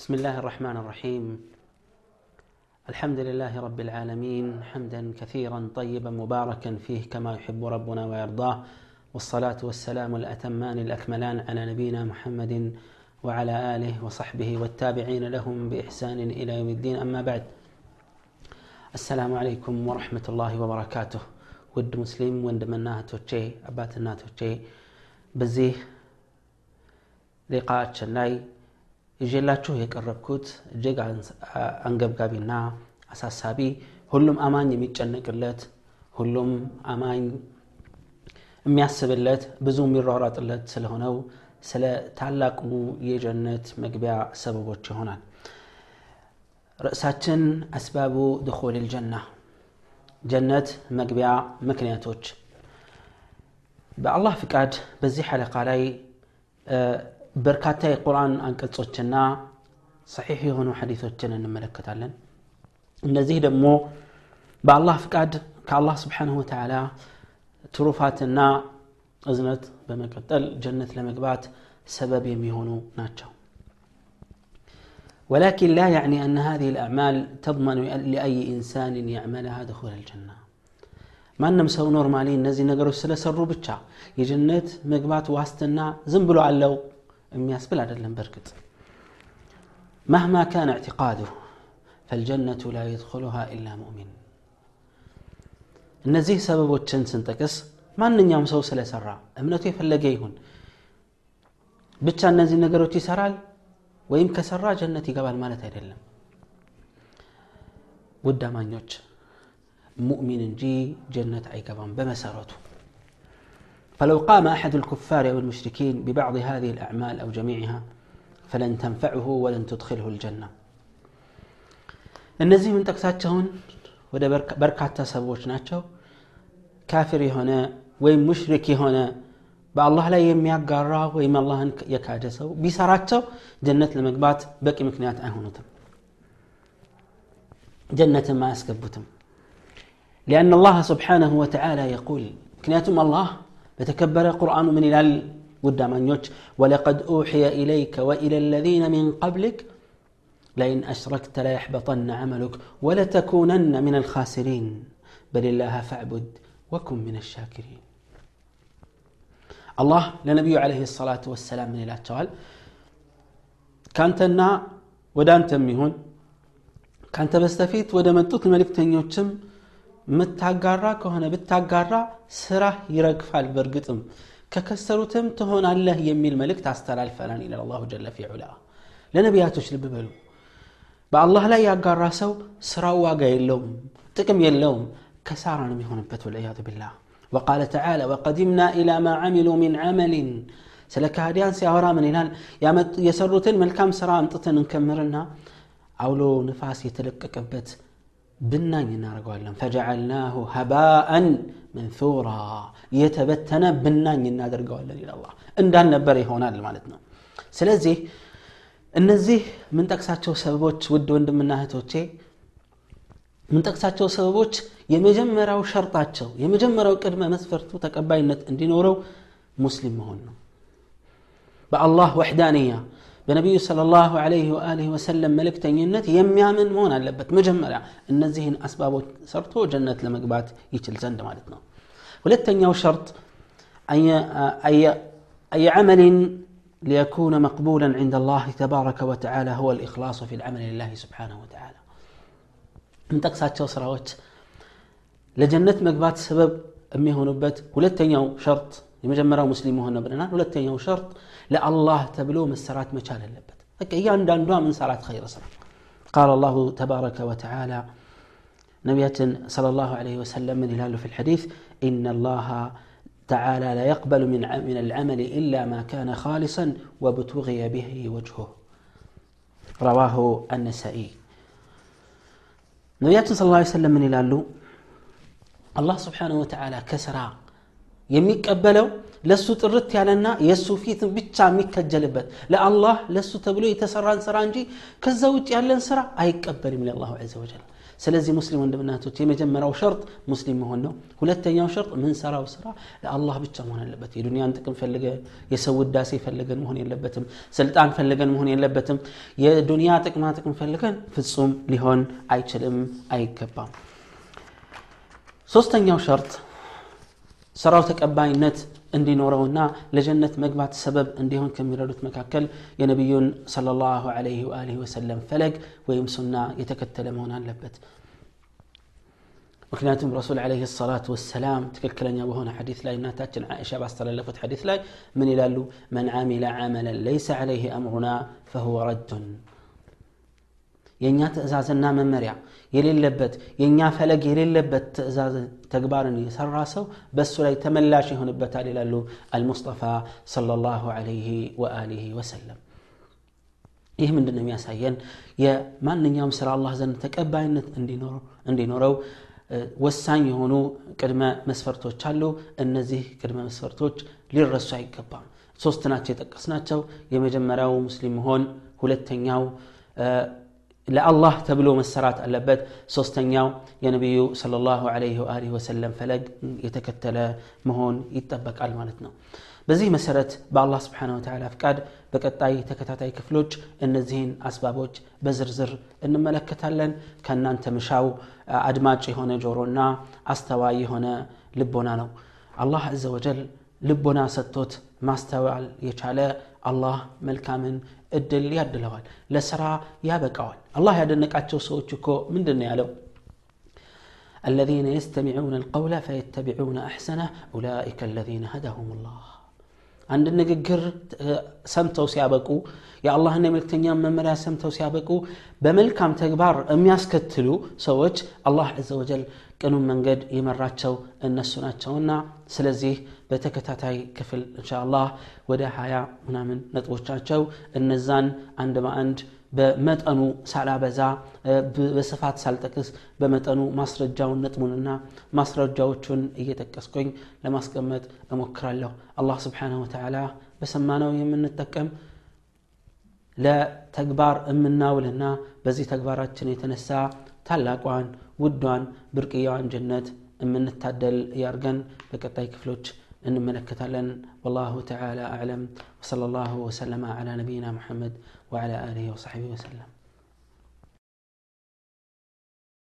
بسم الله الرحمن الرحيم. الحمد لله رب العالمين حمدا كثيرا طيبا مباركا فيه كما يحب ربنا ويرضاه والصلاة والسلام الأتمان الأكملان على نبينا محمد وعلى آله وصحبه والتابعين لهم بإحسان إلى يوم الدين. أما بعد السلام عليكم ورحمة الله وبركاته. ود مسلم وندمناه توتشي أباتنا توتشي بزيه لقاءات شناي ይዤላችሁ የቀረብኩት እጅግ አንገብጋቢና አሳሳቢ ሁሉም አማኝ የሚጨነቅለት ሁሉም አማኝ የሚያስብለት ብዙ የሚሯሯጥለት ስለሆነው ስለ ታላቁ የጀነት መግቢያ ሰበቦች ይሆናል ርዕሳችን አስባቡ ድኹል ልጀና ጀነት መግቢያ ምክንያቶች በአላህ ፍቃድ በዚህ ሐለቃ ላይ በርካታ የቁርአን አንቀጾችና ሰሒሕ የሆኑ ሐዲቶችን እንመለከታለን እነዚህ ደግሞ በአላህ ፍቃድ ከአላህ ስብሓንሁ ወተዓላ ትሩፋትና እዝነት በመቀጠል ጀነት ለመግባት ሰበብ የሚሆኑ ናቸው ولكن لا يعني أن هذه الأعمال تضمن لأي إنسان يعملها دخول الجنة ማንም ሰው ኖርማሊ እነዚህ ነገሮች ስለሰሩ ብቻ የጀነት መግባት ዋስትና ዝም ብሎ አለው የሚያስብል አይደለም በእርግጥ مهما كان اعتقاده فالجنة لا يدخلها إلا مؤمن እነዚህ ሰበቦችን ስንጠቅስ ማንኛውም ሰው ስለሰራ እምነቱ የፈለገ ይሁን ብቻ እነዚህ ነገሮች ይሰራል ወይም ከሰራ ጀነት ይገባል ማለት አይደለም ውድ አማኞች ሙእሚን እንጂ ጀነት አይገባም በመሰረቱ فلو قام أحد الكفار أو المشركين ببعض هذه الأعمال أو جميعها فلن تنفعه ولن تدخله الجنة እነዚህ ምን ጠቅሳቸውን ወደ በርካታ ሰዎች ናቸው ካፊር የሆነ ወይም ሙሽሪክ የሆነ በአላህ ላይ የሚያጋራ ወይም አላህን የካደ ሰው ቢሰራቸው ጀነት ለመግባት በቂ ምክንያት አይሆኑትም ጀነትም አያስገቡትም لأن الله سبحانه وتعالى يقول كنياتم الله بتكبر قرآن من إلى ودامانيوش ولقد أوحي إليك وإلى الذين من قبلك لئن أشركت ليحبطن عملك ولتكونن من الخاسرين. بل الله فاعبد وكن من الشاكرين. الله لنبي عليه الصلاة والسلام من إلى التوال. كانتنا ودانت ميهون كانت بستفيت ودمتوت الملك تنيوتشم ምታጋራ ከሆነ ብታጋራ ስራህ ይረግፋል በእርግጥም ከከሰሩትም ትሆናለህ የሚል መልእክት አስተላልፈናል ይላል አላሁ ጀለ ፊ ዑላ ለነቢያቶች ልብ በሉ በአላህ ላይ ያጋራ ሰው ስራው ዋጋ የለውም ጥቅም የለውም ከሳራ ነው የሚሆንበት ወልዕያዙ ቢላህ وقال تعالى وقدمنا إلى ما عملوا من عمل ስለ ካህዲያን ሲያወራ ምን ይላል የሰሩትን መልካም ስራ አምጥተን እንከምርና አውሎ ንፋስ የተለቀቀበት ብናኝ እናደርገዋለን ፈጀዐልናሁ ሀባአን መንሱራ የተበተነ ብናኝ እናደርገዋለን ይላላ እንዳልነበረ ይሆናል ማለት ነው ስለዚህ እነዚህ ምንጠቅሳቸው ሰበቦች ውድ ወንድምና እህቶቼ ምንጠቅሳቸው ሰበቦች የመጀመሪያው ሸርጣቸው የመጀመሪያው ቅድመ መስፈርቱ ተቀባይነት እንዲኖረው ሙስሊም መሆን ነው በአላህ ወሕዳንያ በነቢዩ صلى الله عليه وآله وسلم መልእክተኝነት የሚያምን መሆን አለበት መጀመሪያ እነዚህን አስባቦች ሰርቶ ጀነት ለመግባት ይችል ዘንድ ማለት ነው ሁለተኛው ሸርጥ أي عمل ليكون مقبولا عند الله تبارك وتعالى هو الإخلاص في العمل لله سبحانه وتعالى من تقساتشو سراوت لجنة مقبات سبب أمي هنبت ሁለተኛው ሸርጥ የመጀመሪያው ሙስሊም መሆን ብለናል ሁለተኛው ሸርጥ ለአላህ ተብሎ መሰራት መቻል አለበት በቃ እያንዳንዷ ምን ሰራት ኸይር ስራ قال الله تبارك وتعالى نبياتنا صلى الله عليه وسلم من هلال في الحديث إن الله تعالى لا يقبل من من العمل إلا ما كان خالصا وابتغي به وجهه رواه النسائي نبياتنا صلى الله عليه وسلم من هلال الله سبحانه وتعالى كسرى የሚቀበለው ለሱ ጥርት ያለና የእሱ ፊት ብቻ የሚከጀልበት ለአላህ ለሱ ተብሎ የተሰራን ስራ እንጂ ከዛ ውጭ ያለን ስራ አይቀበልም ለአላሁ ዘ ወጀል ስለዚህ ሙስሊም ወንድምናቶች የመጀመሪያው ሸርጥ ሙስሊም መሆን ነው ሁለተኛው ሸርጥ ምንሰራው ስራ ለአላህ ብቻ መሆን አለበት የዱንያን ጥቅም ፈልገን የሰው ውዳሴ ፈልገን መሆን የለበትም ስልጣን ፈልገን መሆን የለበትም የዱንያ ጥቅማ ጥቅም ፈልገን ፍጹም ሊሆን አይችልም አይገባም ሶስተኛው ሸርጥ ስራው ተቀባይነት እንዲኖረውና ለጀነት መግባት ሰበብ እንዲሆን ከሚረዱት መካከል የነቢዩን ሰለላሁ ዐለይሂ ወአሊሂ ወሰለም ፈለግ ወይም ሱና የተከተለ መሆን አለበት ምክንያቱም ረሱል ዐለይሂ ሰላቱ ወሰላም ትክክለኛ በሆነ ሐዲስ ላይ እናታችን ዓኢሻ ባስተላለፉት ሐዲስ ላይ ምን ይላሉ መን ዓሚለ ዓመለን ለይሰ ዐለይህ አምሩና ፈሁወ ረዱን የእኛ ትእዛዝና መመሪያ የሌለበት የእኛ ፈለግ የሌለበት ትእዛዝ ተግባርን የሰራ ሰው በእሱ ላይ ተመላሽ ይሆንበታል ይላሉ አልሙስጠፋ ሰለላሁ ዐለይሂ ወአሊሂ ወሰለም ይህ ምንድን ነው የሚያሳየን የማንኛውም ስራ አላህ ዘንድ ተቀባይነት እንዲኖረው ወሳኝ የሆኑ ቅድመ መስፈርቶች አሉ እነዚህ ቅድመ መስፈርቶች ሊረሱ አይገባም ሶስት ናቸው የጠቀስናቸው የመጀመሪያው ሙስሊም መሆን ሁለተኛው ለአላህ ተብሎ መሰራት አለበት ሶስተኛው የነቢዩ ሰለላሁ ዐለይሂ ወአሊሂ ወሰለም ፈለግ የተከተለ መሆን ይጠበቃል ማለት ነው በዚህ መሰረት በአላህ ስብሓን ወተላ ፍቃድ በቀጣይ ተከታታይ ክፍሎች እነዚህን አስባቦች በዝርዝር እንመለከታለን ከእናንተ ምሻው አድማጭ የሆነ ጆሮና አስተዋይ የሆነ ልቦና ነው አላህ አዘ ወጀል ልቦና ሰጥቶት ማስተዋል የቻለ አላህ መልካምን እድል ያድለዋል ለስራ ያበቃዋል አላህ ያደነቃቸው ሰዎች እኮ ምንድን ነው ያለው الذين يستمعون القول فيتبعون أحسنه أولئك الذين هداهم الله አንድ ንግግር ሰምተው ሲያበቁ የአላህና የመልክተኛ መመሪያ ሰምተው ሲያበቁ በመልካም ተግባር የሚያስከትሉ ሰዎች አላህ ዘ ወጀል ቅኑን መንገድ የመራቸው እነሱ ናቸውና ስለዚህ በተከታታይ ክፍል እንሻአላህ ወደ ሀያ ምናምን ነጥቦች ናቸው እነዛን አንድ በአንድ በመጠኑ ሳላበዛ በስፋት ሳልጠቅስ በመጠኑ ማስረጃውን ነጥቡንና ማስረጃዎቹን እየጠቀስኩኝ ለማስቀመጥ እሞክራለሁ። አላህ ስብሓንሁ ወተዓላ በሰማነው የምንጠቀም ለተግባር የምናውልና በዚህ ተግባራችን የተነሳ ታላቋን ውዷን ብርቅያዋን ጀነት የምንታደል ያርገን። በቀጣይ ክፍሎች انملكتلن والله تعالى أعلم وصلى الله وسلم على نبينا محمد وعلى آله وصحبه وسلم.